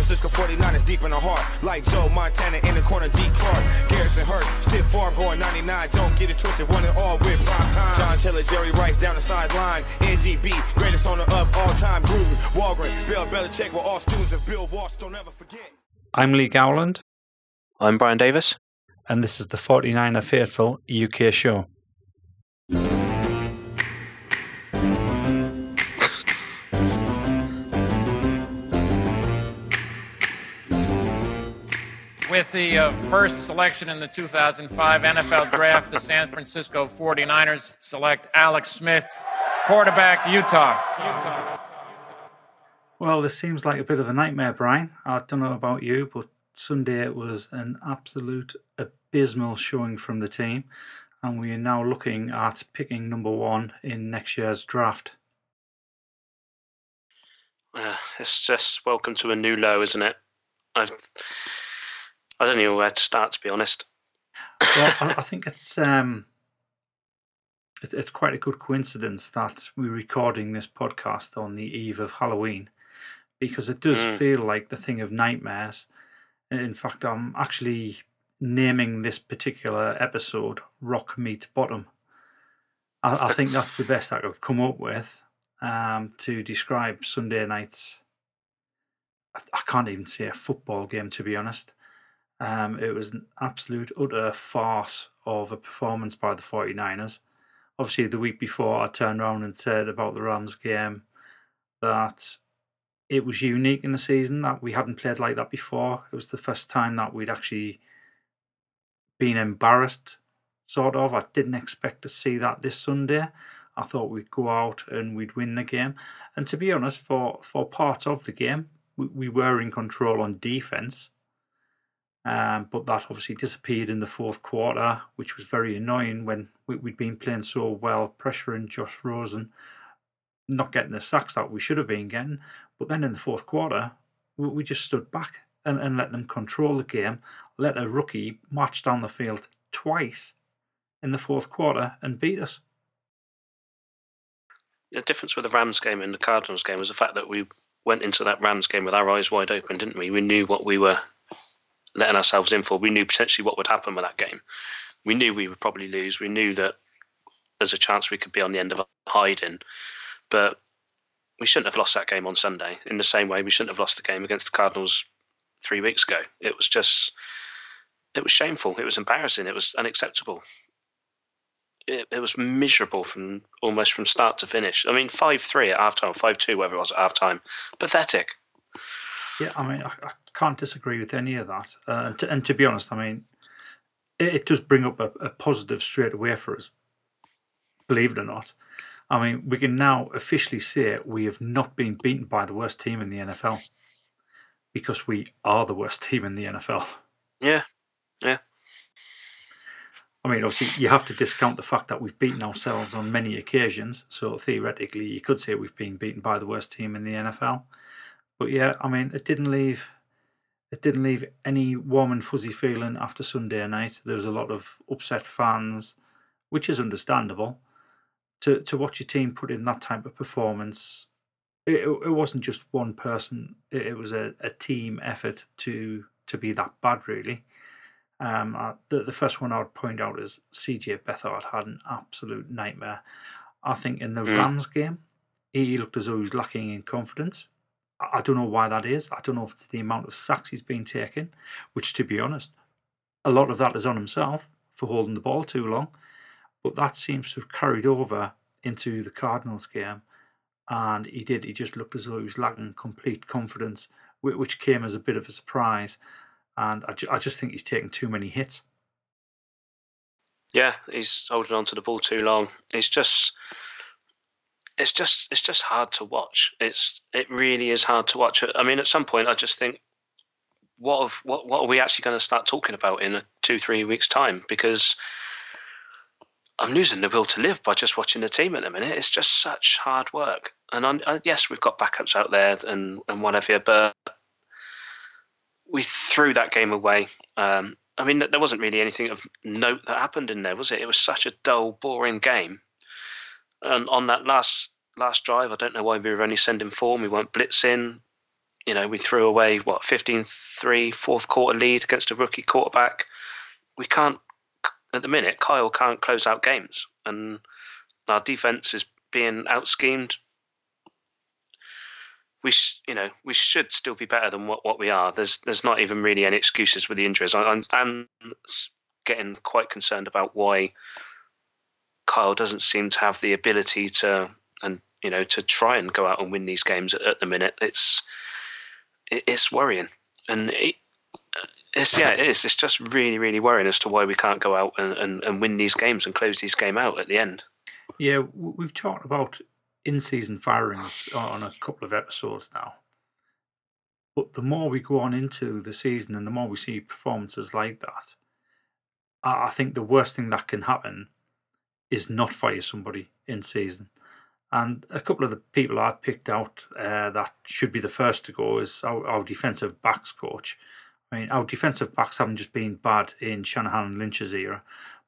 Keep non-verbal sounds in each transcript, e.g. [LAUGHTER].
Francisco 49ers deep in the heart. Like Joe Montana in the corner, D. Clark. Garrison Hearst, stiff farm going 99. Don't get it twisted, one and all with prime time. John Taylor, Jerry Rice down the sideline. NDB, greatest owner of all time. Gruden, Holmgren, Bill Belichick were all students of Bill Walsh. Don't ever forget. I'm Lee Gowland. I'm Brian Davis. And this is the 49er Faithful UK show. With the uh, first selection in the 2005 NFL Draft, the San Francisco 49ers select Alex Smith, quarterback, Utah. Utah. Well, this seems like a bit of a nightmare, Brian. I don't know about you, but Sunday it was an absolute abysmal showing from the team, and we are now looking at picking number one in next year's draft. Uh, it's just welcome to a new low, isn't it? I've I don't know where to start, to be honest. well, [LAUGHS] I, I think it's um, it, it's quite a good coincidence that we're recording this podcast on the eve of Halloween, because it does mm. feel like the thing of nightmares. In fact, I'm actually naming this particular episode "Rock Meets Bottom." I, I [LAUGHS] think that's the best I could come up with um, to describe Sunday night's. I, I can't even say a football game, to be honest. Um, it was an absolute, utter farce of a performance by the 49ers. Obviously, the week before, I turned around and said about the Rams game that it was unique in the season, that we hadn't played like that before. It was the first time that we'd actually been embarrassed, sort of. I didn't expect to see that this Sunday. I thought we'd go out and we'd win the game. And to be honest, for, for parts of the game, we, we were in control on defence um, but that obviously disappeared in the fourth quarter, which was very annoying when we, had been playing so well, pressuring Josh Rosen, not getting the sacks that we should have been getting. But then in the fourth quarter, we, we just stood back and, and let them control the game, let a rookie march down the field twice in the fourth quarter and beat us. The difference with the Rams game and the Cardinals game was the fact that we went into that Rams game with our eyes wide open, didn't we? We knew what we were letting ourselves in for. We knew potentially what would happen with that game. We knew we would probably lose. We knew that there's a chance we could be on the end of a hiding, but we shouldn't have lost that game on Sunday. In the same way, we shouldn't have lost the game against the Cardinals three weeks ago. It was just, it was shameful. It was embarrassing. It was unacceptable. It, it was miserable from almost from start to finish. I mean, five three at halftime, five two, whatever it was at halftime. Pathetic. Yeah, I mean, I, I can't disagree with any of that. Uh, and, to, and, to, be honest, I mean, it, it does bring up a, a, positive straight away for us. Believe it or not, I mean, we can now officially say we have not been beaten by the worst team in the NFL because we are the worst [LAUGHS] team in the NFL. Yeah, yeah. I mean, obviously, you have to discount the fact that we've beaten ourselves on many occasions. So theoretically, you could say we've been beaten by the worst team in the NFL. But yeah, I mean, it didn't leave it didn't leave any warm and fuzzy feeling after Sunday night. There was a lot of upset fans, which is understandable. To to watch your team put in that type of performance, it, it wasn't just one person. It, it was a, a team effort to to be that bad, really. Um, uh, the the first one I would point out is CJ Beathard had an absolute nightmare. I think in the mm. Rams game, he looked as though he was lacking in confidence. I don't know why that is. I don't know if it's the amount of sacks he's been taking, which, to be honest, a lot of that is on himself for holding the ball too long. But that seems to have carried over into the Cardinals game. And he did. He just looked as though he was lacking complete confidence, which came as a bit of a surprise. And I, ju- I just think he's taking too many hits. Yeah, he's holding on to the ball too long. He's just it's just it's just hard to watch. It's it really is hard to watch. I mean, at some point, I just think, what of, what what are we actually going to start talking about in two three weeks time? Because I'm losing the will to live by just watching the team at the minute. It's just such hard work. And I, I, yes, we've got backups out there and and whatever, but we threw that game away. Um, I mean, there wasn't really anything of note that happened in there, was it? It was such a dull, boring game and on that last last drive, I don't know why we were only sending four. We weren't blitzing. you know, we threw away what 15-3 fourth quarter lead against a rookie quarterback. We can't at the minute. Kyle can't close out games, and our defense is being out schemed. We, sh- you know, we should still be better than what, what we are. There's, there's not even really any excuses with the injuries. I, I'm, I'm getting quite concerned about why Kyle doesn't seem to have the ability to, and you know, to try and go out and win these games at, at the minute. It's, it's worrying, and it, it's yeah, it is. It's just really, really worrying as to why we can't go out and, and, and win these games and close these game out at the end. Yeah, we've talked about in-season firings on a couple of episodes now. But the more we go on into the season and the more we see performances like that, I think the worst thing that can happen is not fire somebody in season. And a couple of the people I'd picked out uh, that should be the first to go is our, our defensive backs coach. I mean, our defensive backs haven't just been bad in Shanahan and Lynch's era,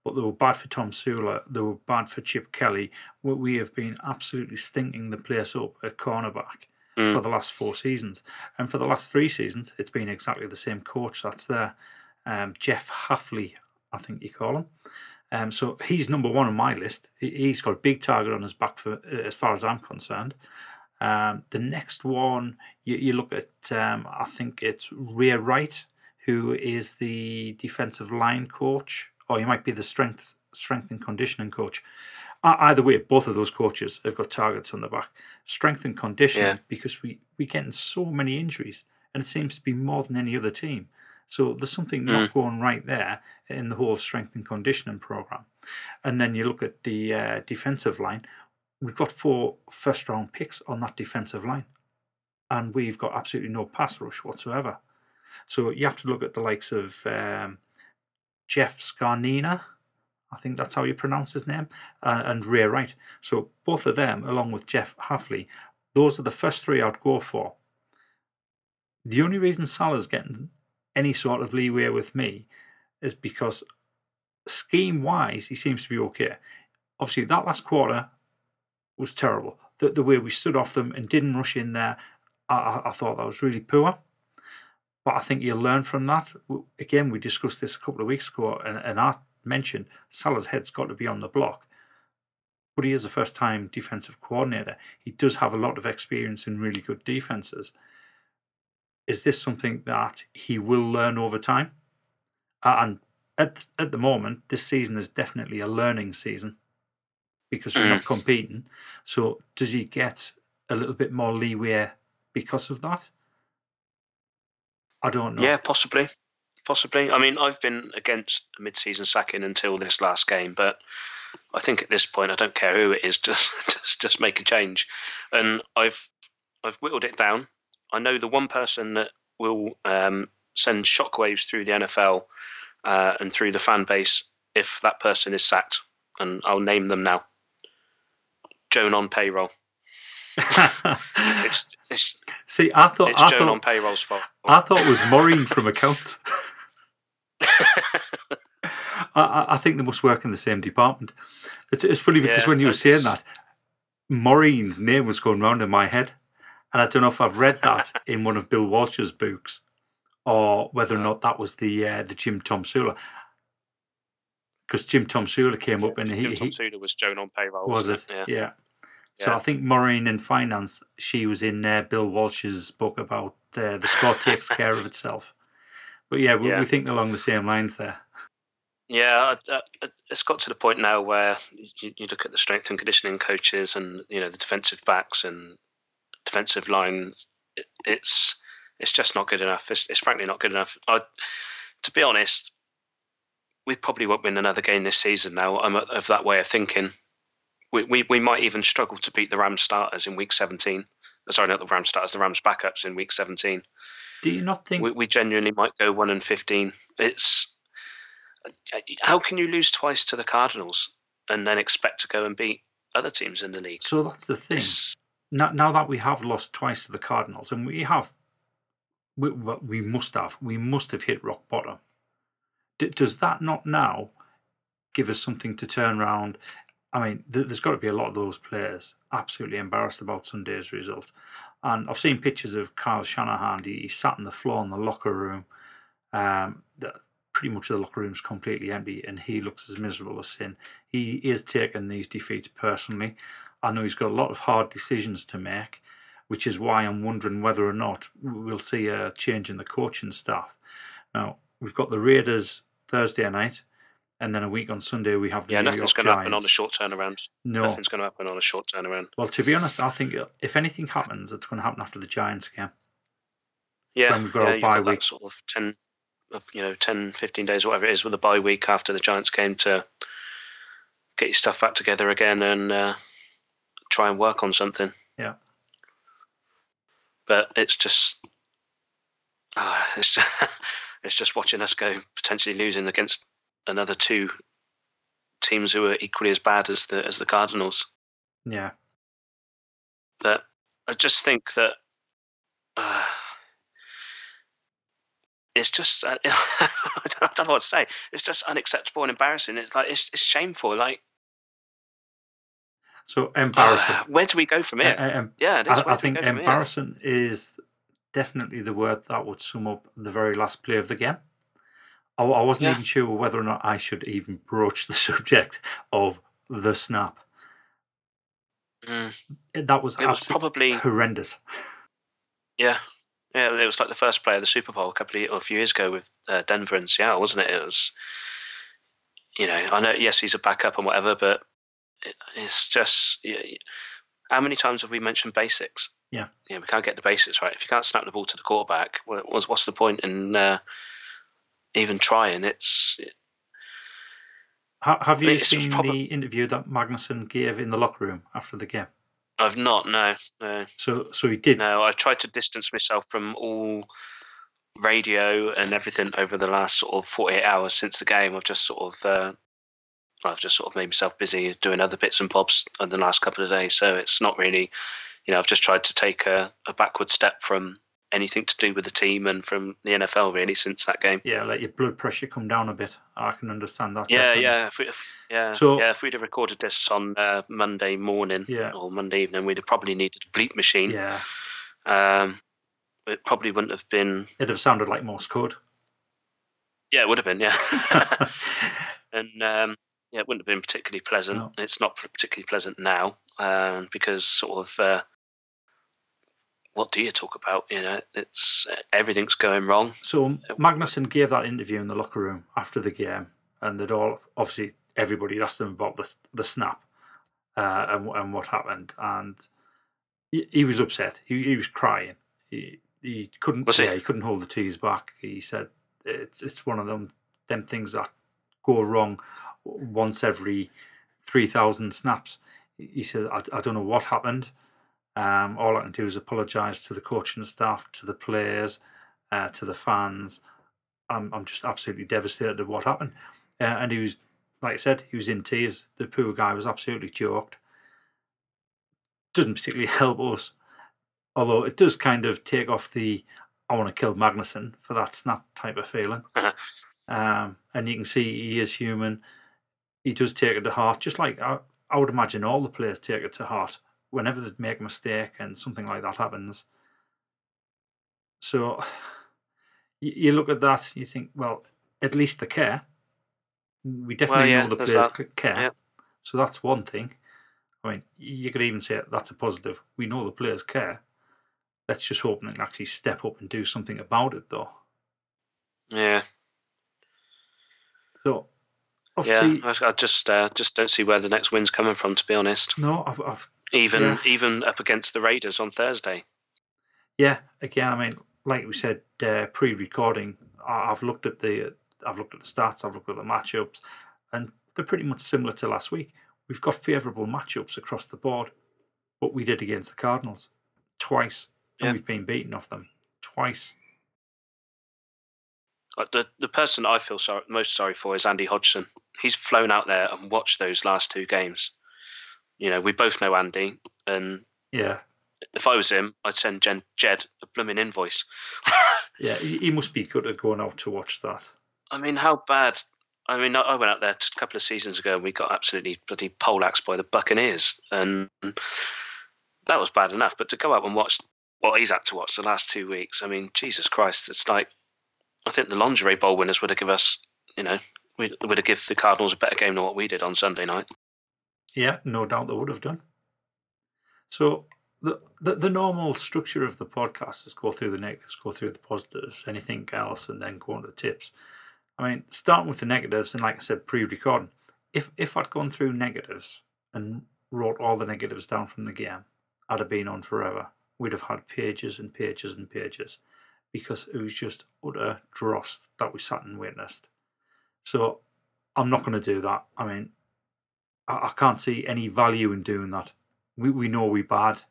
but they were bad for Tomsula. They were bad for Chip Kelly. We have been absolutely stinking the place up at cornerback mm. for the last four seasons. And for the last three seasons, it's been exactly the same coach that's there. Um, Jeff Hafley, I think you call him. Um, so he's number one on my list. He's got a big target on his back for as far as I'm concerned. Um, the next one, you, you look at, um, I think it's Ray Wright, who is the defensive line coach or you might be the strength strength and conditioning coach. Either way, both of those coaches have got targets on the back. Strength and conditioning yeah. because we we getting so many injuries, and it seems to be more than any other team. So there's something mm. not going right there in the whole strength and conditioning program. And then you look at the uh, defensive line. We've got four first round picks on that defensive line, and we've got absolutely no pass rush whatsoever. So you have to look at the likes of um, Jeff Zgonina, I think that's how you pronounce his name, uh, and Ray Wright. So both of them, along with Jeff Hafley, those are the first three I'd go for. The only reason Salah's getting any sort of leeway with me is because scheme wise, he seems to be okay. Obviously, that last quarter was terrible. The, the way we stood off them and didn't rush in there, I, I thought that was really poor. But I think you'll learn from that. Again, we discussed this a couple of weeks ago, and, and I mentioned Salah's head's got to be on the block. But he is a first time defensive coordinator. He does have a lot of experience in really good defenses. Is this something that he will learn over time? and at, at the moment, this season is definitely a learning season because we're mm. not competing. So, does he get a little bit more leeway because of that? I don't know. Yeah, possibly. Possibly. I mean, I've been against mid-season sacking until this last game, but I think at this point, I don't care who it is. [LAUGHS] Just, just, just make a change. And I've, I've whittled it down. I know the one person that will um, send shockwaves through the NFL uh, and through the fan base if that person is sacked, and I'll name them now. Joan on payroll. it's, it's, [LAUGHS] See, I thought it's I Joan thought, on payroll's fault. I thought it was Maureen from accounts. [LAUGHS] I, I, think they must work in the same department. It's, it's funny because yeah, when you were saying that, Maureen's name was going round in my head, and I don't know if I've read [LAUGHS] that in one of Bill Walsh's books, or whether or not that was the uh, the Jim Tomsula. Because Jim Tomsula came up and Jim he, Tom Sula was Joan on payroll. Was it? Yeah. yeah. So yeah. I think Maureen in finance, she was in uh, Bill Walsh's book about uh, the sport takes [LAUGHS] care of itself. But yeah we, yeah, we, think along the same lines there. Yeah, it's got to the point now where you, you, look at the strength and conditioning coaches and you know the defensive backs and defensive line, It, it's it's just not good enough. It's, it's frankly not good enough. I, to be honest, we probably won't win another game this season. Now I'm of that way of thinking we, we, we might even struggle to beat the Rams starters in week 17. Sorry, not the Rams starters, the Rams backups in week 17. Do you not think we, we genuinely might go one and 15? It's how can you lose twice to the Cardinals and then expect to go and beat other teams in the league? So that's the thing. Now, now that we have lost twice to the Cardinals, and we have, we, we must have, we must have hit rock bottom. D- does that not now give us something to turn around I mean, th- there's got to be a lot of those players absolutely embarrassed about Sunday's result. And I've seen pictures of Kyle Shanahan. He, he sat on the floor in the locker room. Um, the, pretty much the locker room's completely empty, and he looks as miserable as sin. He is taking these defeats personally. I know he's got a lot of hard decisions to make, which is why I'm wondering whether or not we'll see a change in the coaching staff. Now, we've got the Raiders Thursday night and then a week on Sunday we have the yeah, New nothing's going to happen on a short turnaround. No, Nothing's going to happen on a short turnaround. well, to be honest, I think if anything happens, it's going to happen after the Giants game. Yeah, When we've got yeah, you've bye got week. sort of 10, uh, you know, 10, 15 days, whatever it is, with the bye week after the Giants game to get your stuff back together again and uh, try and work on something. Yeah. But it's just, uh, it's just, [LAUGHS] it's just watching us go potentially losing against another two teams who are equally as bad as the as the Cardinals. Yeah, But I just think that uh, it's just uh, [LAUGHS] I don't know what to say. It's just unacceptable and embarrassing. It's like it's, it's shameful. Like so embarrassing. uh, where do we go from here? uh, em- yeah. I, I think go from here? embarrassing is definitely the word that would sum up the very last play of the game. I, I wasn't Yeah. even sure whether or not I should even broach [LAUGHS] the subject of the snap. Mm. That was It was probably horrendous. yeah. Yeah, it was like the first play of the Super Bowl a couple of or a few years ago with uh, Denver and Seattle, wasn't it? It was, you know, I know. Yes, he's a backup and whatever, but it's just. Yeah, how many times have we mentioned basics? Yeah. Yeah, we can't get the basics right. If you can't snap the ball to the quarterback, what's what's the point in uh, even trying? It's Ha- Have you It's seen prob- the interview that Magnuson gave in the locker room after the game? I've not no no So, so he did. no. I've tried to distance myself from all radio and everything over the last sort of 48 hours since the game. I've just sort of uh, I've just sort of made myself busy doing other bits and bobs in the last couple of days. So it's not really, you know, I've just tried to take a, a backward step from anything to do with the team and from the NFL really since that game. Yeah, let your blood pressure come down a bit. I can understand that. Yeah, definitely. yeah, if we, yeah, So- yeah. If we'd have recorded this on uh, Monday morning Yeah. or Monday evening, we'd have probably needed a bleep machine. Yeah, Um, it probably wouldn't have been. it'd have sounded like Morse code. Yeah, it would have been. Yeah, [LAUGHS] [LAUGHS] and um, yeah, it wouldn't have been particularly pleasant. No. It's not particularly pleasant now um, because sort of uh, what do you talk about? You know, it's everything's going wrong. So Magnuson gave that interview in the locker room after the game, and they'd all obviously everybody had asked him about the the snap uh, and and what happened, and he, he was upset. He he was crying. He he couldn't. Was he? Yeah, he couldn't hold the tears back. He said it's it's one of them them things that go wrong once every three thousand snaps. He said I, I don't know what happened. Um, all I can do is apologise to the coaching staff, to the players, uh, to the fans. I'm I'm just absolutely devastated at what happened. Uh, and he was, like I said, he was in tears. The poor guy was absolutely choked. Doesn't particularly [LAUGHS] help us, although it does kind of take off the I want to kill Magnuson for that snap type of feeling. [LAUGHS] um, and you can see he is human. He does take it to heart, just like I, I would imagine all the players take it to heart whenever they make a mistake and something like that happens. So you, you look at that, you think, well, at least they care. We definitely yeah, know the players that. care. Yeah. So that's one thing. I mean, you could even say that's a positive. We know the players care. Let's just hope they can actually step up and do something about it, though. Yeah, So. Obviously, I, I just uh, just don't see where the next win's coming from. To be honest, no, I've, I've even Yeah. even up against the Raiders on Thursday. Yeah, again, I mean, like we said uh, pre-recording, I've looked at the I've looked at the stats, I've looked at the matchups, and they're pretty much similar to last week. We've got favourable matchups across the board. What we did against the Cardinals twice, and Yeah. we've been beaten off them twice. The the person I feel sorry, most sorry for is Andy Hodgson. He's flown out there and watched those last two games. You know, we both know Andy, and Yeah, if I was him, I'd send Jen, Jed a blooming invoice. [LAUGHS] yeah, he, he must be good at going out to watch that. I mean, how bad I mean, I went out there a couple of seasons ago and we got absolutely bloody poleaxed by the Buccaneers, and that was bad enough. But to go out and watch what he's had to watch the last two weeks, I mean, Jesus Christ, it's like I think the lingerie bowl winners would have given us, you know, we would have given the Cardinals a better game than what we did on Sunday night. Yeah, no doubt they would have done. So the, the the normal structure of the podcast is go through the negatives, go through the positives, anything else, and then go on to the tips. I mean, starting with the negatives, and like I said, pre-recording, if if I'd gone through negatives and wrote all the negatives down from the game, I'd have been on forever. We'd have had pages and pages and pages because it was just utter dross that we sat and witnessed. So I'm not going to do that. I mean, I, I can't see any value in doing that. We we know we bad.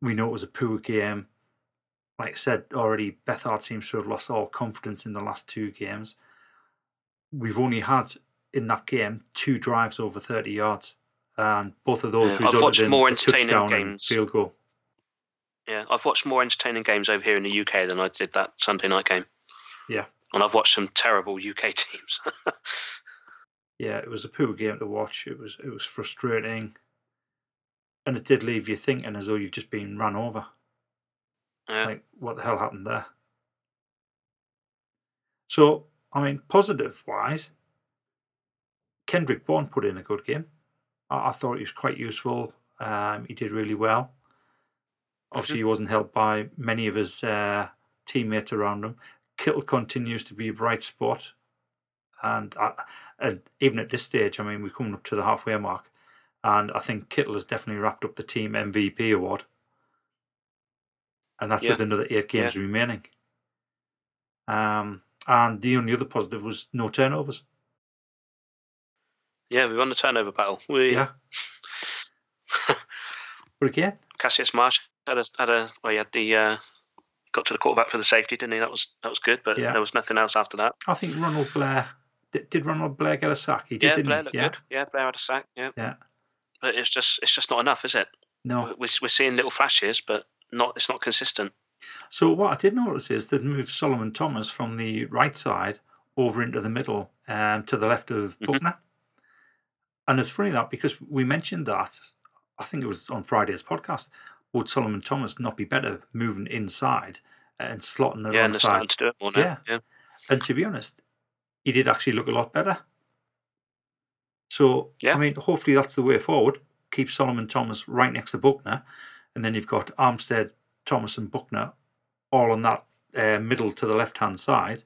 We know it was a poor game. Like I said already, Beathard seems to have lost all confidence in the last two games. We've only had in that game two drives over 30 yards, and both of those Yeah, I've resulted watched in more a entertaining touchdown and games. field goal. Yeah, I've watched more entertaining games over here in the UK than I did that Sunday night game. Yeah. And I've watched some terrible UK [LAUGHS] teams. Yeah, it was a poor game to watch. It was it was frustrating, and it did leave you thinking as though you've just been run over. yeah. It's like, what the hell happened there? So, I mean, positive wise, Kendrick Bourne put in a good game. I, I thought he was quite useful. Um, he did really well. Obviously, he wasn't helped by many of his uh, teammates around him. Kittle continues to be a bright spot. And, I, and even at this stage, I mean, we're coming up to the halfway mark. And I think Kittle has definitely wrapped up the team MVP award. And that's Yeah. with another eight games remaining. Um, and the only other positive was no turnovers. yeah, we won the turnover battle. We, Yeah. [LAUGHS] But again, Cassius Marsh had a, had a well, he had the uh, got to the quarterback for the safety, didn't he? That was that was good, but Yeah. there was nothing else after that. I think Ronald Blair did, did Ronald Blair get a sack? He did, yeah, didn't Blair he? looked yeah. good. Yeah, Blair had a sack. Yeah, Yeah. but it's just it's just not enough, is it? No. We're, we're seeing little flashes, but not it's not consistent. So what I did notice is they'd moved Solomon Thomas from the right side over into the middle um, to the left of Mhm. Buckner. And it's funny that because we mentioned that, I think it was on Friday's podcast, would Solomon Thomas not be better moving inside and slotting it yeah, on and the they're side? to do it more now. Yeah. yeah. And to be honest, he did actually look a lot better. So, Yeah. I mean, hopefully that's the way forward. Keep Solomon Thomas right next to Buckner. And then you've got Armstead, Thomas, and Buckner all on that uh, middle to the left hand side.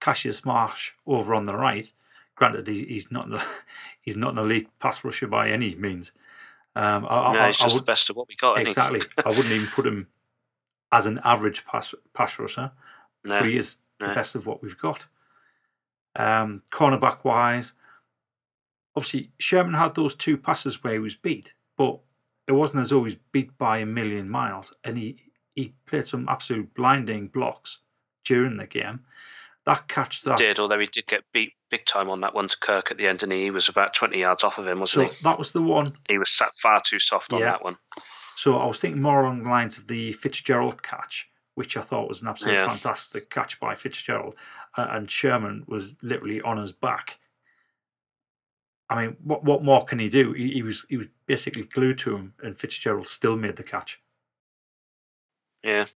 Cassius Marsh over on the right. Granted, he's not an, [LAUGHS] he's not an elite pass rusher by any means. Um, I, No, I, it's just would, the best of what we got. exactly. [LAUGHS] I wouldn't even put him as an average pass pass rusher no, but he is the best of what we've got. Um, cornerback wise, obviously Sherman had those two passes where he was beat, but it wasn't as always beat by a million miles, and he he played some absolute blinding blocks during the game. That catch that did, although he did get beat big time on that one to Kirk at the end, and he was about twenty yards off of him, wasn't so he? that was the one. he? Was sat far too soft on Yeah. that one. So I was thinking more along the lines of the Fitzgerald catch, which I thought was an absolute Yeah. fantastic catch by Fitzgerald, uh, and Sherman was literally on his back. I mean, what what more can he do? He, he was he was basically glued to him, and Fitzgerald still made the catch. Yeah,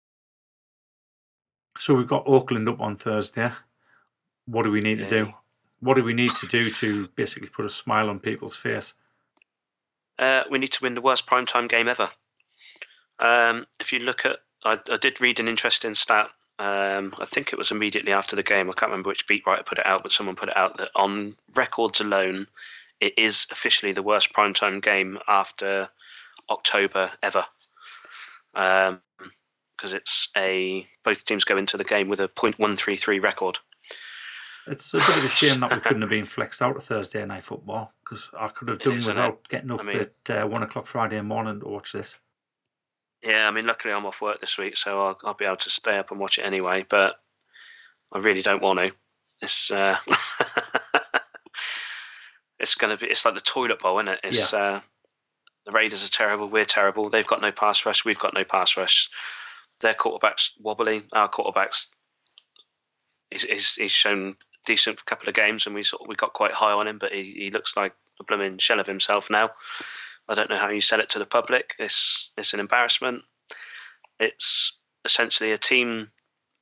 So we've got Oakland up on Thursday. What do we need to do? What do we need to do to basically put a smile on people's face? uh, we need to win the worst primetime game ever. Um, if you look at, I, I did read an interesting stat. Um, I think it was immediately after the game. I can't remember which beat writer put it out, but someone put it out that on records alone, it is officially the worst primetime game after October ever. Because it's a both teams go into the game with a .133 record. It's a bit of a shame that we couldn't have been flexed out of Thursday night football because I could have It done is, without getting up I mean- at uh, one o'clock Friday morning to watch this. Yeah, I mean, luckily I'm off work this week, so I'll, I'll be able to stay up and watch it anyway. But I really don't want to. It's uh, [LAUGHS] it's gonna be. It's like the toilet bowl, isn't it? It's uh, the Raiders are terrible. We're terrible. They've got no pass rush. We've got no pass rush. Their quarterback's wobbly. Our quarterback's he's, he's, he's shown decent couple of games, and we sort of, we got quite high on him. But he, he looks like a blooming shell of himself now. I don't know how you sell it to the public. It's it's an embarrassment. It's essentially a team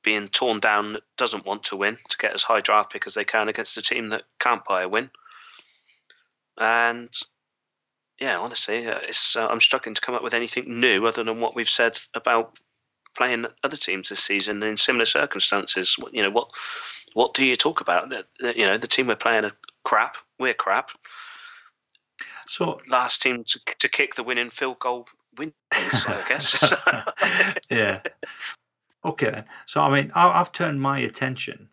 being torn down that doesn't want to win to get as high draft pick as they can against a team that can't buy a win. And yeah, honestly, uh, it's uh, I'm struggling to come up with anything new other than what we've said about playing other teams this season in similar circumstances. You know what? What do you talk about? You know, the team we're playing are crap. We're crap. So last team to, to kick the winning field goal wins, I guess. [LAUGHS] [LAUGHS] yeah. Okay then. So I mean, I've turned my attention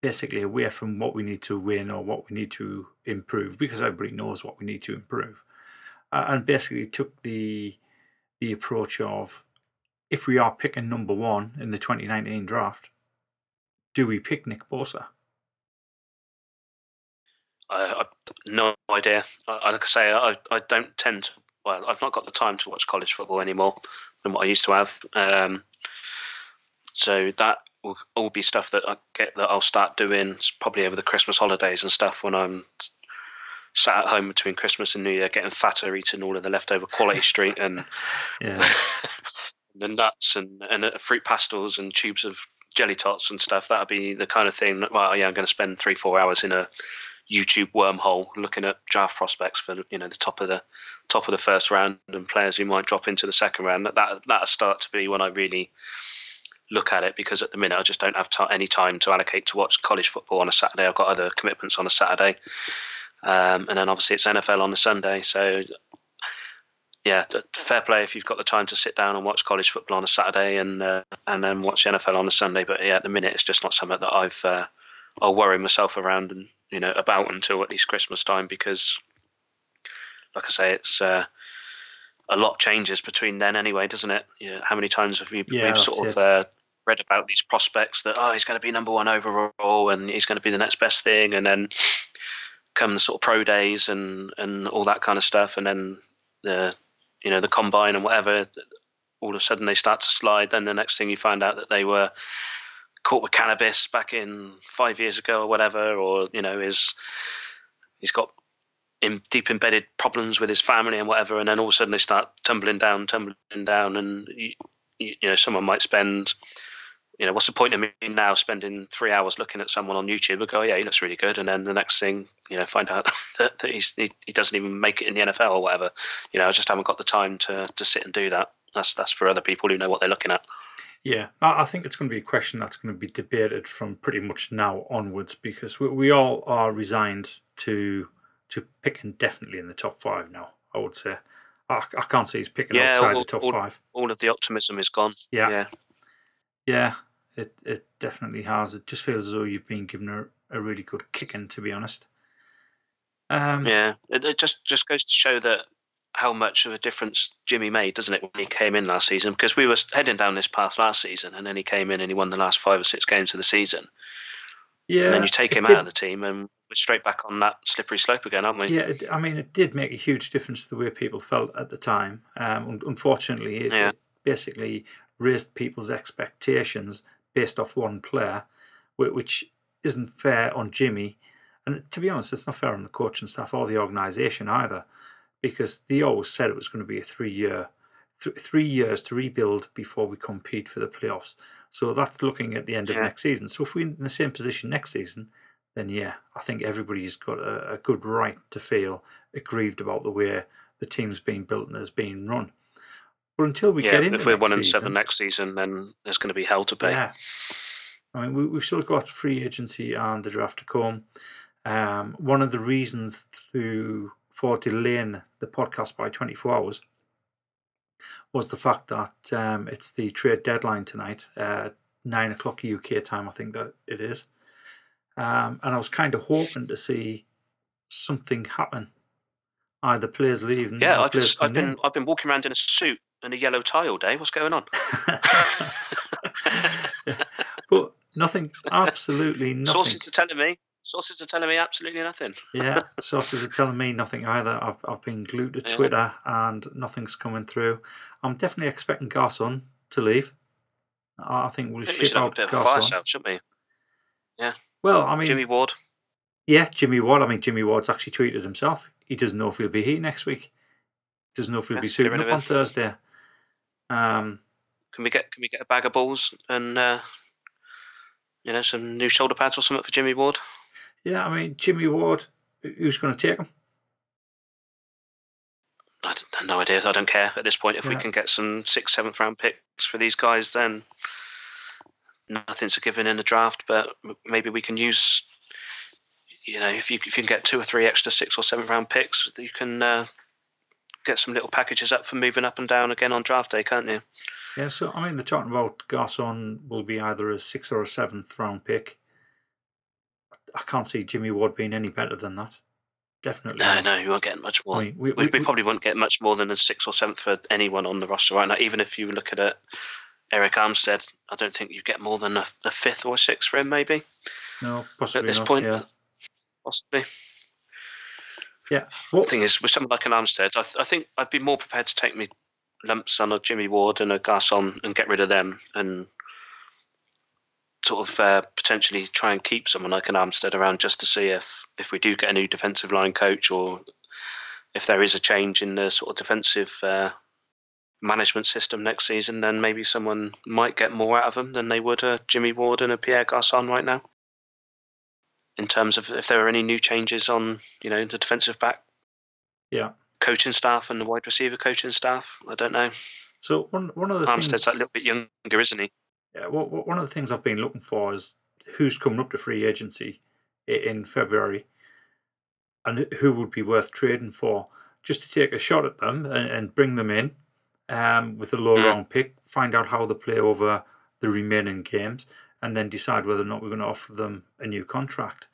basically away from what we need to win or what we need to improve because everybody knows what we need to improve, uh, and basically took the the approach of if we are picking number one in the 2019 draft, do we pick Nick Bosa? I, I no idea. I, like I say, I, I don't tend to. Well, I've not got the time to watch college football anymore than what I used to have. Um, so that will all be stuff that I get that I'll start doing probably over the Christmas holidays and stuff when I'm sat at home between Christmas and New Year, getting fatter, eating all of the leftover quality [LAUGHS] street and the [LAUGHS] nuts and and uh, fruit pastels and tubes of jelly tots and stuff. That'd be the kind of thing. That, well, yeah, I'm going to spend three four hours in a YouTube wormhole looking at draft prospects for you know the top of the top of the first round and players who might drop into the second round. That that that'll start to be when I really look at it because at the minute I just don't have t- any time to allocate to watch college football on a Saturday. I've got other commitments on a Saturday, um, and then obviously it's NFL on the Sunday. So yeah, fair play if you've got the time to sit down and watch college football on a Saturday and uh, and then watch the NFL on a Sunday. But yeah, at the minute it's just not something that I've uh, I'll worry myself around and you know about until at least Christmas time because, like I say, it's. Uh, a lot changes between then anyway, doesn't it? You know, how many times have we yeah, we've sort of uh, read about these prospects that oh he's going to be number one overall and he's going to be the next best thing, and then come the sort of pro days and and all that kind of stuff, and then the you know the combine and whatever. All of a sudden they start to slide. Then the next thing you find out that they were caught with cannabis back in five years ago or whatever, or you know is he's got in deep embedded problems with his family and whatever, and then all of a sudden they start tumbling down, tumbling down, and you, you know someone might spend you know, what's the point of me now spending three hours looking at someone on YouTube and go, oh, yeah, he looks really good, and then the next thing, you know, find out [LAUGHS] that, that he's, he, he doesn't even make it in the NFL or whatever. You know, I just haven't got the time to to sit and do that. That's that's for other people who know what they're looking at. Yeah, I think it's going to be a question that's going to be debated from pretty much now onwards because we, we all are resigned to to picking definitely in the top five now. I would say. I, I can't see he's picking yeah, outside all, the top all, five. All of the optimism is gone. Yeah. Yeah. Yeah, it it definitely has. It just feels as though you've been given a, a really good kicking, to be honest. Um, yeah, it, it just just goes to show that how much of a difference Jimmy made, doesn't it, when he came in last season? Because we were heading down this path last season, and then he came in and he won the last five or six games of the season. Yeah, and then you take him did, out of the team, and we're straight back on that slippery slope again, aren't we? Yeah, it, I mean, it did make a huge difference to the way people felt at the time. Um, unfortunately, it, yeah. it basically raised people's expectations based off one player, which isn't fair on Jimmy. And to be honest, it's not fair on the coaching staff or the organisation either, because they always said it was going to be a three year, th- three years to rebuild before we compete for the playoffs. So that's looking at the end of next season. So if we're in the same position next season, then yeah, I think everybody's got a, a good right to feel aggrieved about the way the team's being built and is being run. But until we yeah, get into if we're one and seven next season, then there's going to be hell to pay. Yeah. I mean, we, we've still got free agency and the draft to come. Um, one of the reasons to for delaying the podcast by 24 hours was the fact that um, it's the trade deadline tonight, uh, nine o'clock UK time, I think that it is. Um, and I was kind of hoping to see something happen, either players leaving. Yeah, I've, just, I've been I've been walking around in a suit and a yellow tie all day. What's going on? [LAUGHS] [LAUGHS] but nothing, absolutely nothing. Sources are telling me. Sources are telling me absolutely nothing. yeah, [LAUGHS] sources are telling me nothing either. I've I've been glued to Twitter yeah. and nothing's coming through. I'm definitely expecting Garcon to leave. I think we'll I think ship we out Garcon. Fire shouldn't we? Yeah. Well, I mean, Jimmy Ward. Yeah, Jimmy Ward. I mean, Jimmy Ward's actually tweeted himself. He doesn't know if he'll be here next week. Doesn't know if he'll Yeah, be suiting up on. Thursday. Um, Can we get can we get a bag of balls and uh, you know some new shoulder pads or something for Jimmy Ward? yeah, I mean, Jimmy Ward. Who's going to take him? I have no idea. I don't care at this point. If we can get some sixth, seventh round picks for these guys, then nothing's a given in the draft. But maybe we can use, you know, if you if you can get two or three extra six or seventh round picks, you can uh, get some little packages up for moving up and down again on draft day, can't you? Yeah, so I mean, they're talking about Garcon will be either a sixth or a seventh round pick. I can't see Jimmy Ward being any better than that. Definitely. No, not. no, you won't get much more. I mean, we, we, we, we probably won't get much more than a sixth or seventh for anyone on the roster right now. Even if you look at it, Arik Armstead, I don't think you get more than a, a fifth or a sixth for him, maybe no, possibly At this not, point. Yeah, possibly. Yeah. What, The thing is, with someone like an Armstead, I, th- I think I'd be more prepared to take me lumps on a Jimmy Ward and a Garcon and get rid of them and sort of uh, potentially try and keep someone like an Armstead around just to see if if we do get a new defensive line coach or if there is a change in the sort of defensive uh, management system next season, then maybe someone might get more out of them than they would a Jimmy Ward and a Pierre Garcon right now. In terms of if there are any new changes on, you know, the defensive back yeah. coaching staff and the wide receiver coaching staff, I don't know. So one one of the Armstead's things. a little bit younger, isn't he? Yeah, well, one of the things I've been looking for is who's coming up to free agency in February, and who would be worth trading for, just to take a shot at them and, and bring them in um, with a low Mm. round pick, find out how they play over the remaining games, and then decide whether or not we're going to offer them a new contract.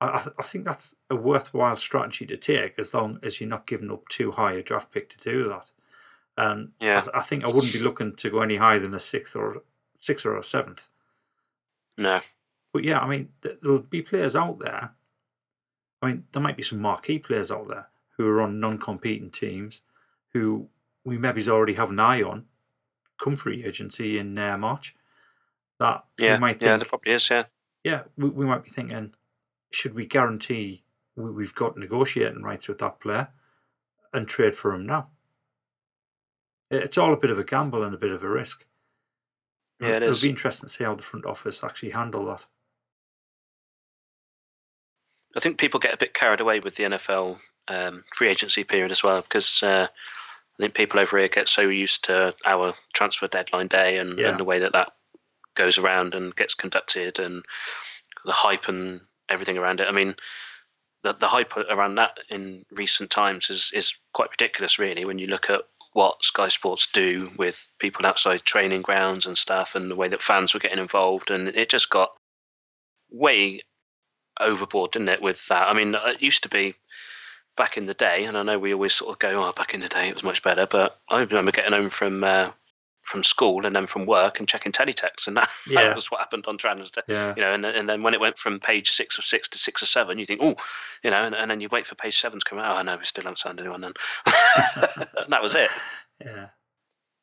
I, I, think that's a worthwhile strategy to take as long as you're not giving up too high a draft pick to do that. And Yeah. I, I think I wouldn't be looking to go any higher than a sixth or sixth or a seventh. No. But yeah, I mean, th- there'll be players out there. I mean, there might be some marquee players out there who are on non-competing teams, who we maybe already have an eye on, come free agency in uh, March. That Yeah, we might yeah, think, there probably is. Yeah, yeah, we, we might be thinking, should we guarantee we, we've got negotiating rights with that player and trade for him now? It's all a bit of a gamble and a bit of a risk. Yeah, it It'll is. be interesting to see how the front office actually handle that. I think people get a bit carried away with the NFL um, free agency period as well because uh, I think people over here get so used to our transfer deadline day and, Yeah. and the way that that goes around and gets conducted and the hype and everything around it. I mean, the, the hype around that in recent times is, is quite ridiculous, really, when you look at what Sky Sports do with people outside training grounds and stuff and the way that fans were getting involved. And it just got way overboard, didn't it, with that? I mean, it used to be back in the day, and I know we always sort of go, oh, back in the day it was much better, but I remember getting home from. Uh, from school and then from work and checking teletext, and that, [LAUGHS] Yeah. that was what happened on Trans Yeah. you know, and, and then when it went from page six or six to six or seven, you think, oh, you know, and, and then you wait for page seven to come out. Oh, no, we still haven't signed anyone then. [LAUGHS] and that was it. [LAUGHS] Yeah.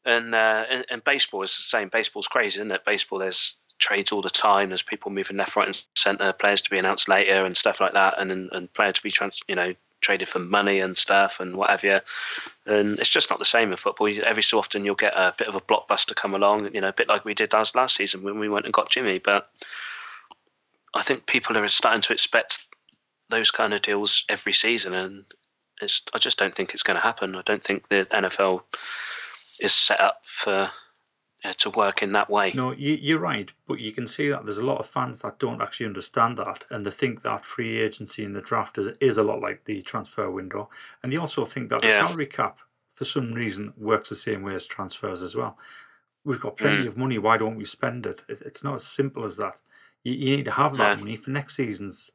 And, uh, and and baseball is the same. Baseball's crazy, isn't it? Baseball, there's trades all the time. There's people moving left, right, and centre. Players to be announced later and stuff like that, and and, and players to be trans, you know, traded for money and stuff and whatever. And it's just not the same in football. Every so often you'll get a bit of a blockbuster come along, you know, a bit like we did last last season when we went and got Jimmy. But I think people are starting to expect those kind of deals every season, and it's. I just don't think it's going to happen. I don't think the NFL is set up for uh, to work in that way. No, you, you're right, but you can see that there's a lot of fans that don't actually understand that, and they think that free agency in the draft is, is a lot like the transfer window, and they also think that the salary cap, for some reason, works the same way as transfers as well. We've got plenty Mm. of money. Why don't we spend it? it it's not as simple as that. You, you need to have that No. money for next season's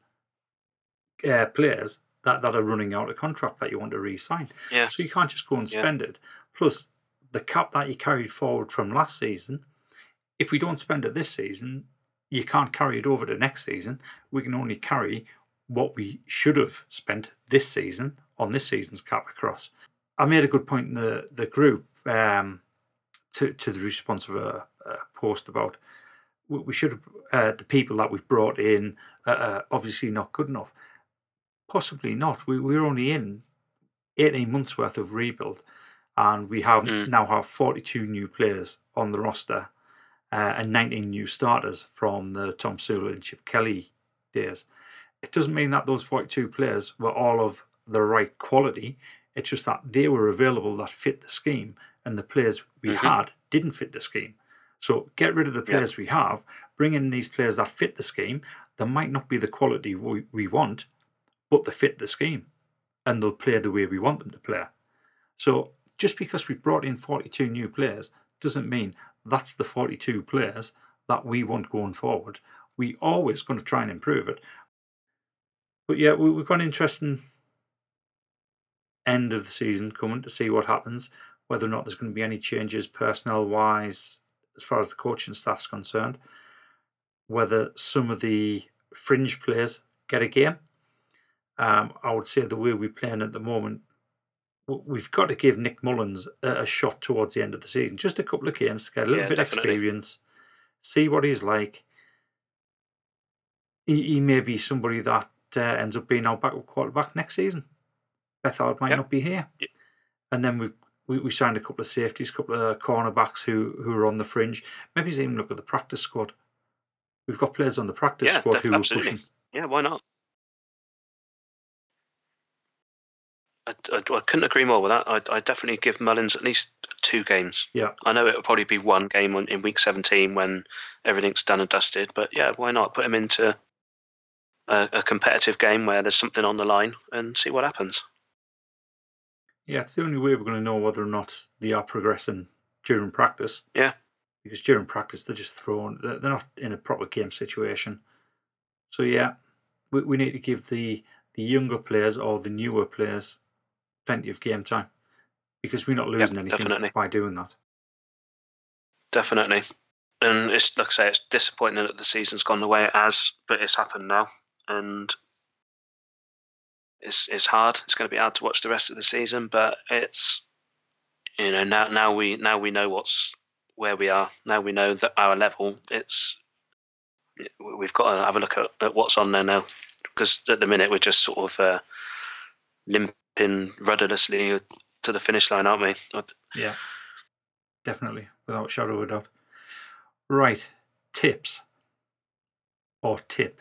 uh, players that, that are running out of contract that you want to re-sign. Yeah. So you can't just go and Yeah. spend it. Plus, the cap that you carried forward from last season, if we don't spend it this season, you can't carry it over to next season. We can only carry what we should have spent this season on this season's cap across. I made a good point in the, the group um, to, to the response of a, a post about we should have uh, the people that we've brought in uh, obviously not good enough. Possibly not. We we're only in eighteen months worth of rebuild, and we have mm. now have forty two new players on the roster, uh, and nineteen new starters from the Tomsula and Chip Kelly days. It doesn't mean that those forty two players were all of the right quality. It's just that they were available that fit the scheme, and the players we mm-hmm. had didn't fit the scheme. So get rid of the players yeah. we have, bring in these players that fit the scheme. They might not be the quality we, we want, but they fit the scheme and they'll play the way we want them to play. So just because we've brought in 42 new players doesn't mean that's the 42 players that we want going forward. We always going to try and improve it. But yeah, we, we've got an interesting end of the season coming to see what happens, whether or not there's going to be any changes personnel wise as far as the coaching staff's concerned. Whether some of the fringe players get a game, um, I would say the way we're playing at the moment, we've got to give Nick Mullens a, a, shot towards the end of the season. Just a couple of games to get a little yeah, bit of experience, see what he's like. He, he may be somebody that uh, ends up being our backup quarterback next season. Beathard might yep. not be here. Yep. And then we've we, we signed a couple of safeties, a couple of cornerbacks who who are on the fringe. Maybe even look at the practice squad. We've got players on the practice yeah, squad who absolutely. are pushing. Yeah, why not? I, I, I, couldn't agree more with that. I I definitely give Mullens at least two games. Yeah, I know it will probably be one game on, in week seventeen when everything's done and dusted. But yeah, why not put him into a, a competitive game where there's something on the line and see what happens. Yeah, it's the only way we're going to know whether or not they are progressing during practice. Yeah. Because during practice, they're just thrown, they're not in a proper game situation. So, yeah, we, we need to give the, the younger players or the newer players plenty of game time because we're not losing yep, anything definitely. by doing that. Definitely. And it's like I say, it's disappointing that the season's gone the way it has, but it's happened now. And it's it's hard. It's going to be hard to watch the rest of the season, but it's you know now now we now we know what's where we are. Now we know that our level. It's we've got to have a look at, at what's on there now because at the minute we're just sort of uh, limping rudderlessly to the finish line, aren't we? Yeah, definitely, without shadow of a doubt. Right, tips or tip.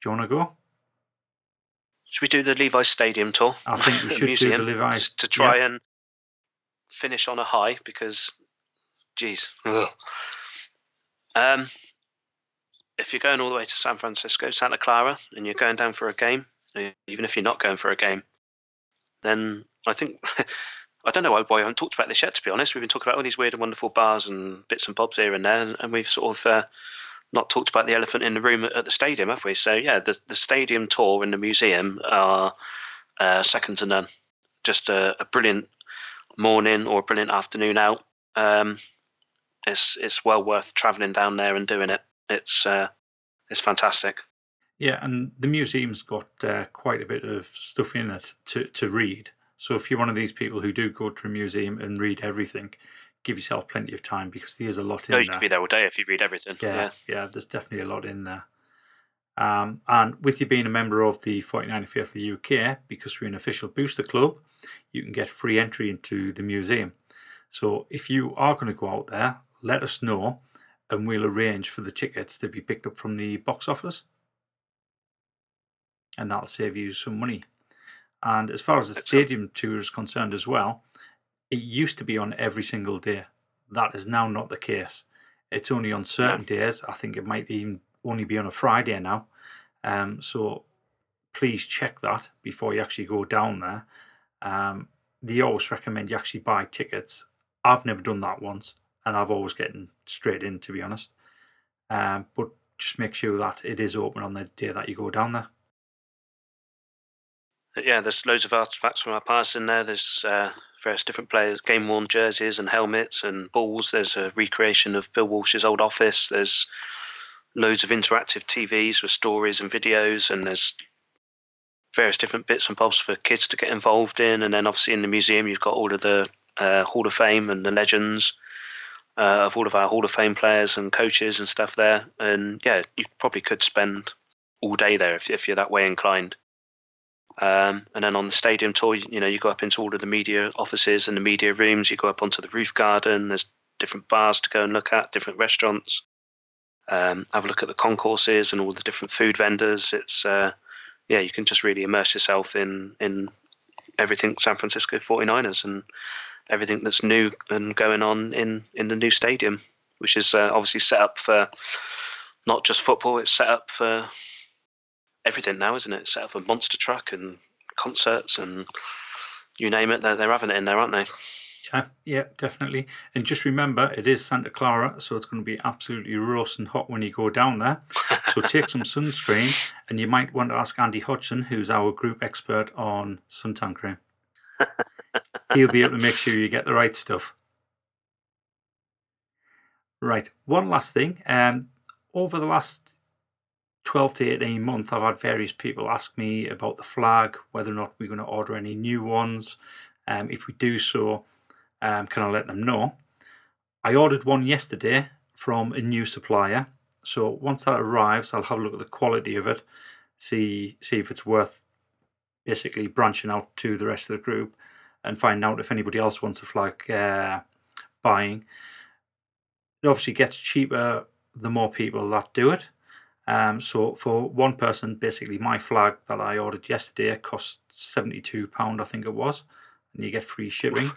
Do you want to go? Should we do the Levi's Stadium tour? I think we [LAUGHS] should museum, do the Levi's to try yeah. and finish on a high because, geez. Um, if you're going all the way to San Francisco, Santa Clara, and you're going down for a game, even if you're not going for a game, then I think [LAUGHS] I don't know why, I haven't talked about this yet. To be honest, we've been talking about all these weird and wonderful bars and bits and bobs here and there, and, and we've sort of uh, not talked about the elephant in the room at, at, the stadium, have we? So yeah, the the stadium tour and the museum are uh, second to none. Just a, a, brilliant morning or a brilliant afternoon out. Um, it's it's well worth travelling down there and doing it. It's uh, it's fantastic. Yeah, and the museum's got uh, quite a bit of stuff in it to to read. So if you're one of these people who do go to a museum and read everything, give yourself plenty of time because there's a lot in there. no, you there. could be there all day if you read everything. Yeah, yeah, yeah there's definitely a lot in there. Um, and with you being a member of the 49th of the UK, because we're an official booster club, you can get free entry into the museum. So if you are going to go out there, let us know and we'll arrange for the tickets to be picked up from the box office. And that'll save you some money. And as far as the stadium tour is concerned as well, it used to be on every single day. That is now not the case. It's only on certain yeah. days. I think it might even only be on a Friday now. Um, so please check that before you actually go down there. Um, they always recommend you actually buy tickets. I've never done that once, and I've always getting straight in to be honest. Um, but just make sure that it is open on the day that you go down there. Yeah, there's loads of artifacts from our past in there. There's uh, various different players, game worn jerseys and helmets and balls. There's a recreation of Bill Walsh's old office. There's loads of interactive TVs with stories and videos, and there's various different bits and bobs for kids to get involved in. And then obviously in the museum, you've got all of the uh, Hall of Fame and the legends. uh, of all of our Hall of Fame players and coaches and stuff there. And yeah, you probably could spend all day there if, if you're that way inclined. Um, and then on the stadium tour, you know, you go up into all of the media offices and the media rooms. You go up onto the roof garden. There's different bars to go and look at, different restaurants. Um, have a look at the concourses and all the different food vendors. It's uh, yeah, you can just really immerse yourself in in everything San Francisco 49ers and everything that's new and going on in in the new stadium, which is uh, obviously set up for not just football. It's set up for everything now, isn't it? Set up a monster truck and concerts and you name it. They're, they're having it in there, aren't they? Yeah, yeah, definitely. And just remember, it is Santa Clara, so it's going to be absolutely roasting hot when you go down there. So [LAUGHS] take some sunscreen, and you might want to ask Andy Hodgson, who's our group expert on suntan cream. [LAUGHS] He'll be able to make sure you get the right stuff. Right. One last thing. Um, over the last 12 to 18 months, I've had various people ask me about the flag, whether or not we're going to order any new ones. Um, if we do so, um, can I let them know? I ordered one yesterday from a new supplier. So once that arrives, I'll have a look at the quality of it, see see if it's worth basically branching out to the rest of the group, and find out if anybody else wants a flag uh, buying. It obviously gets cheaper the more people that do it. Um, so for one person, basically my flag that I ordered yesterday cost seventy two pound, I think it was, and you get free shipping.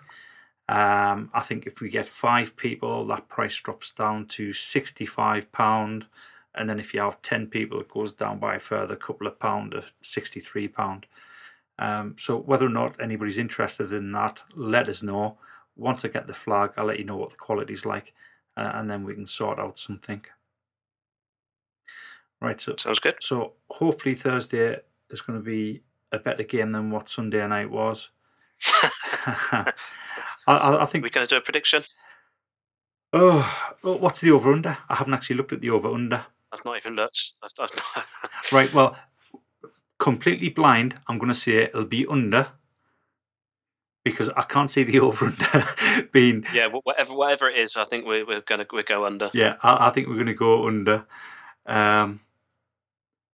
Um, I think if we get five people, that price drops down to sixty-five pound, and then if you have ten people, it goes down by a further couple of pound to sixty-three pound. Um, so whether or not anybody's interested in that, let us know. Once I get the flag, I'll let you know what the quality's like, uh, and then we can sort out something. Right. So sounds good. So hopefully Thursday is going to be a better game than what Sunday night was. [LAUGHS] I, I think we're going to do a prediction. Oh, what's the over under? I haven't actually looked at the over under. I've not even looked. I've, I've [LAUGHS] right. Well, completely blind. I'm going to say it'll be under because I can't see the [LAUGHS] over under being. Yeah, whatever whatever it is, I think we're we're going to we go under. Yeah, I, I think we're going to go under. Um,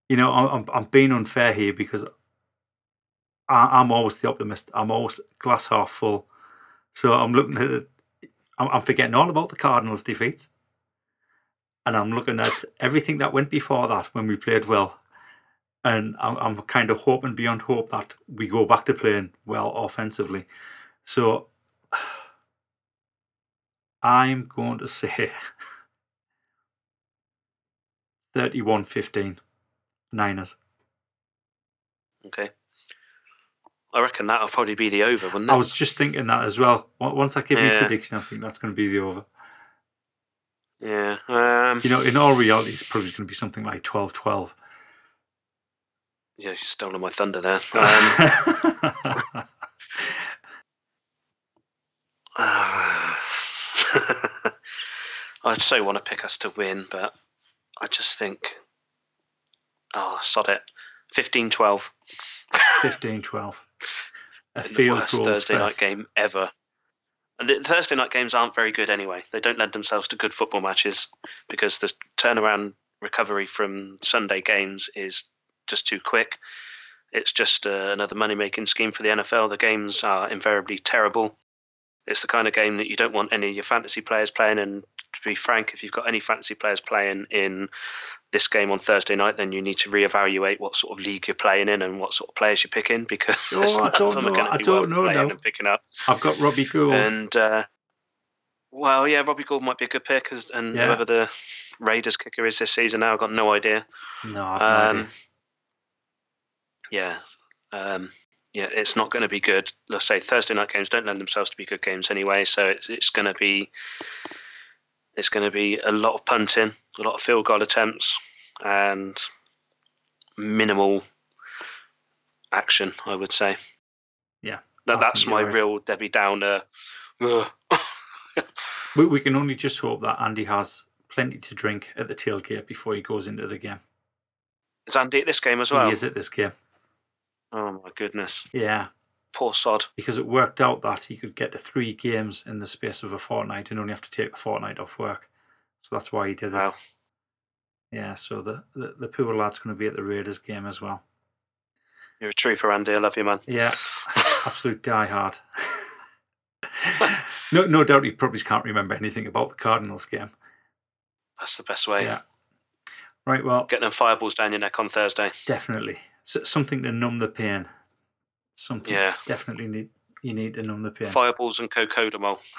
you know, I'm I'm being unfair here because I, I'm always the optimist. I'm always glass half full. So I'm looking at it. I'm forgetting all about the Cardinals' defeats. And I'm looking at everything that went before that when we played well. And I'm, I'm kind of hoping beyond hope that we go back to playing well offensively. So [SIGHS] I'm going to say [LAUGHS] 31 15 Niners. Okay. I reckon that'll probably be the over, wouldn't it? I was just thinking that as well. Once I give yeah. you a prediction, I think that's going to be the over. Yeah. Um, you know, in all reality, it's probably going to be something like 12 12. Yeah, you're stolen my thunder there. [LAUGHS] Um, [SIGHS] [SIGHS] I so want to pick us to win, but I just think, oh, sod it. 15 12. 15 12 [LAUGHS] a the worst Thursday fest. night game ever. And the Thursday night games aren't very good anyway. They don't lend themselves to good football matches because the turnaround recovery from Sunday games is just too quick. It's just uh, another money making scheme for the NFL. The games are invariably terrible. It's the kind of game that you don't want any of your fantasy players playing. And to be frank, if you've got any fantasy players playing in this game on Thursday night, then you need to reevaluate what sort of league you're playing in and what sort of players you're picking because oh, [LAUGHS] I don't know. I don't know now. picking up. I've got Robbie Gould, and uh, well, yeah, Robbie Gould might be a good pick, and yeah. whoever the Raiders kicker is this season now, I've got no idea. No, I've um, no idea. Yeah, um, yeah, it's not going to be good. Let's say Thursday night games don't lend themselves to be good games anyway, so it's it's going to be it's going to be a lot of punting, a lot of field goal attempts, and minimal action. I would say. Yeah, that, that's my right. real Debbie Downer. Uh, [LAUGHS] we, we can only just hope that Andy has plenty to drink at the tailgate before he goes into the game. Is Andy at this game as well? He is at this game. Oh my goodness. Yeah. Poor sod. Because it worked out that he could get to three games in the space of a fortnight and only have to take a fortnight off work. So that's why he did it. Wow. Yeah, so the, the, the poor lad's going to be at the Raiders game as well. You're a trooper, Andy. I love you, man. Yeah, [LAUGHS] absolute diehard. [LAUGHS] no, no doubt he probably can't remember anything about the Cardinals game. That's the best way. Yeah. Right, well, Getting them fireballs down your neck on Thursday. definitely so, something to numb the pain. Something. Yeah. Definitely need you need to numb the pain. Fireballs and cocodamol. [LAUGHS]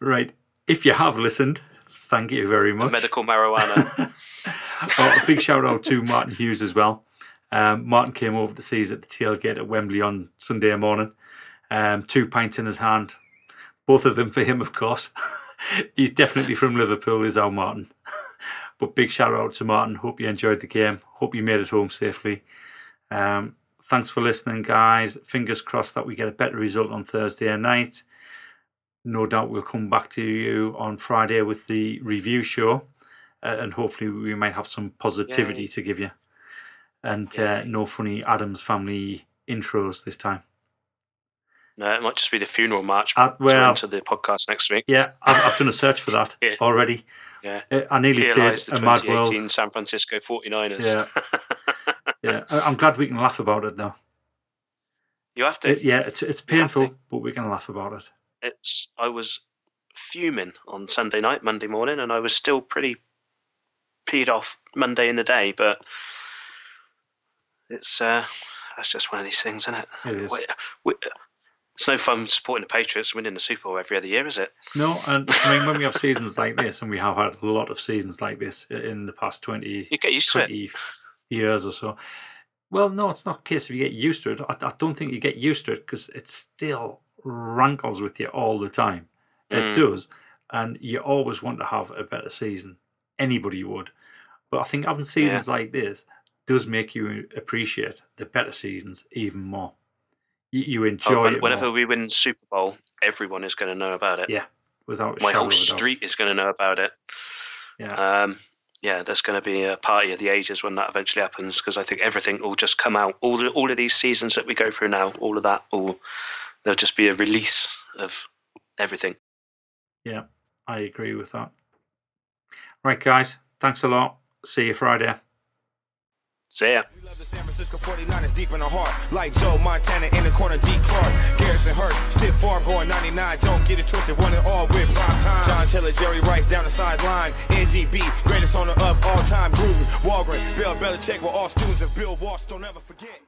Right. If you have listened, thank you very much. Medical marijuana. [LAUGHS] oh, a big shout out to Martin Hughes as well. Um, Martin came over to see us at the tailgate at Wembley on Sunday morning. Um, two pints in his hand, both of them for him, of course. [LAUGHS] He's definitely from Liverpool, is our Martin. but big shout out to Martin. Hope you enjoyed the game. Hope you made it home safely. Um, thanks for listening, guys. Fingers crossed that we get a better result on Thursday night. No doubt we'll come back to you on Friday with the review show, uh, and hopefully we might have some positivity Yay. to give you, and uh, no funny Addams family intros this time. no, it might just be the funeral march. Uh, well- to the podcast next week. Yeah, I've, I've done a search for that [LAUGHS] Yeah. already. Yeah. Uh, I nearly Here played the a Mad World. 2018 San Francisco 49ers. Yeah. [LAUGHS] Yeah, I'm glad we can laugh about it now. you have to. It- yeah, it's it's You have to. painful, but we can laugh about it. it's I was fuming on Sunday night, Monday morning, and I was still pretty peed off Monday in the day, but it's uh that's just one of these things, isn't it? It is. We, we, it's no fun supporting the Patriots winning the Super Bowl every other year, is it? No, and I mean when we have seasons like this, and we have had a lot of seasons like this in the past twenty You get used to it. 20 years or so. Well, no, it's not a case if you get used to it. I, I don't think you get used to it because it still rankles with you all the time. It Mm. does. And you always want to have a better season. Anybody would. But I think having seasons like this does make you appreciate the better seasons even more. You, you enjoy Oh, it whenever more, we win Super Bowl, everyone is going to know about it. Yeah, without My whole of a doubt. street is going to know about it. Yeah. Um, yeah, there's going to be a party of the ages when that eventually happens because I think everything will just come out. All the, all of these seasons that we go through now, all of that, all there'll just be a release of everything. Yeah, I agree with that. Right, guys, thanks a lot. See you Friday. Love the San Francisco 49ers deep in the heart. Like Joe Montana in the corner, D. Clark. Garrison Hearst, stiff farm going 99. Don't get it twisted, one and all with prime time. John Taylor, Jerry Rice down the sideline. NDB, greatest owner of all time. Gruden, Holmgren, Bill Belichick were all students of Bill Walsh. Don't ever forget.